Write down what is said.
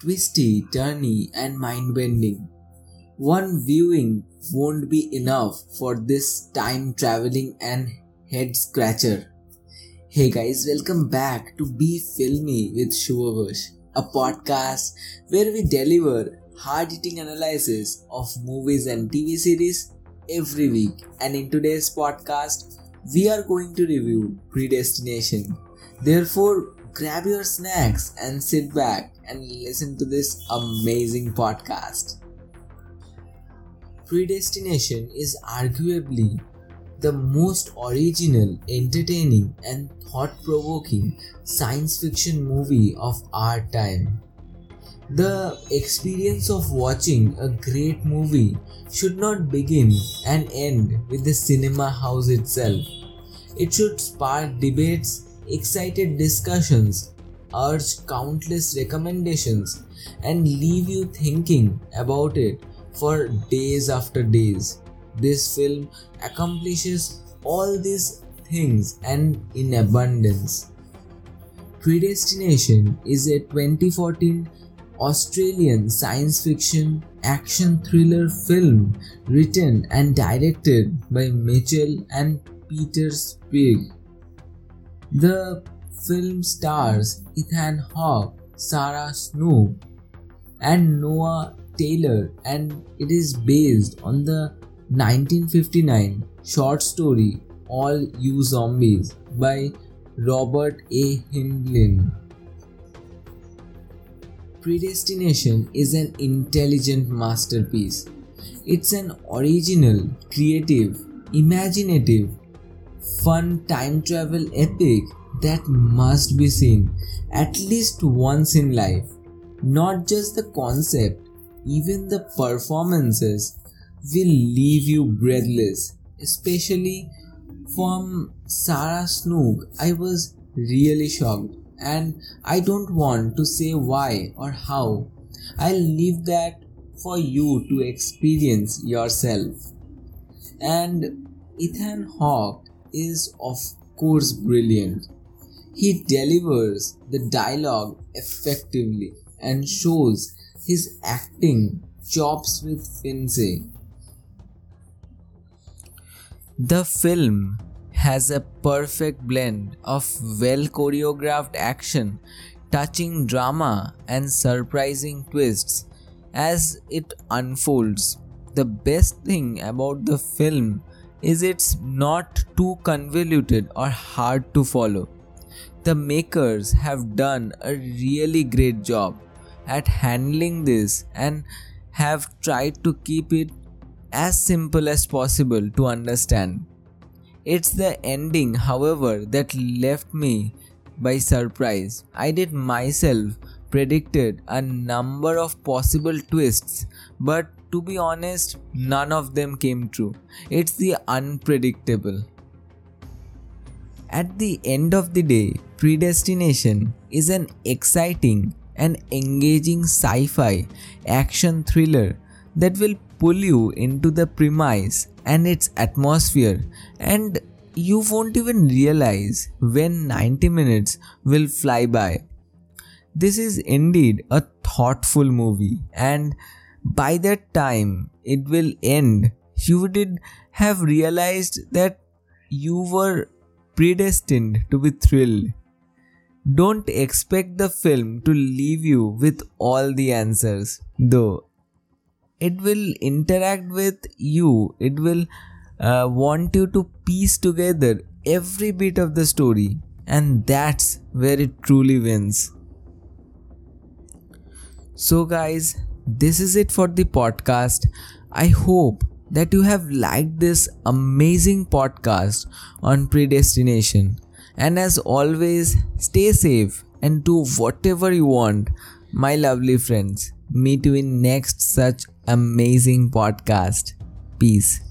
twisty, turny, and mind bending. One viewing won't be enough for this time traveling and head scratcher. Hey guys, welcome back to Be Filmy with Shubhavash, a podcast where we deliver hard hitting analysis of movies and TV series every week. And in today's podcast, we are going to review Predestination. Therefore, grab your snacks and sit back and listen to this amazing podcast. Predestination is arguably the most original, entertaining, and thought provoking science fiction movie of our time. The experience of watching a great movie should not begin and end with the cinema house itself. It should spark debates, excited discussions, urge countless recommendations, and leave you thinking about it for days after days. This film accomplishes all these things and in abundance. Predestination is a 2014 Australian science fiction action thriller film written and directed by Mitchell and Peter Spierig. The film stars Ethan Hawke, Sarah Snook, and Noah Taylor, and it is based on the 1959 short story All You Zombies by Robert A. Heinlein. Predestination is an intelligent masterpiece. It's an original, creative, imaginative, fun time travel epic that must be seen at least once in life. Not just the concept, even the performances will leave you breathless, especially from Sarah Snook. I was really shocked, and I don't want to say why or how. I'll leave that for you to experience yourself. And Ethan Hawke is, of course, brilliant. He delivers the dialogue effectively and shows his acting chops with Fincey. The film has a perfect blend of well choreographed action, touching drama, and surprising twists as it unfolds. The best thing about the film is it's not too convoluted or hard to follow. The makers have done a really great job at handling this and have tried to keep it as simple as possible to understand. It's the ending, however, that left me by surprise. I did myself predicted a number of possible twists, but to be honest, none of them came true. It's the unpredictable. At the end of the day, Predestination is an exciting and engaging sci fi action thriller that will pull you into the premise and its atmosphere, and you won't even realize when 90 minutes will fly by. This is indeed a thoughtful movie, and by that time it will end, you did have realized that you were predestined to be thrilled. Don't expect the film to leave you with all the answers, though. It will interact with you, it will uh, want you to piece together every bit of the story, and that's where it truly wins. So, guys, this is it for the podcast. I hope that you have liked this amazing podcast on predestination. And as always, stay safe and do whatever you want, my lovely friends. Meet you in next such amazing podcast. Peace.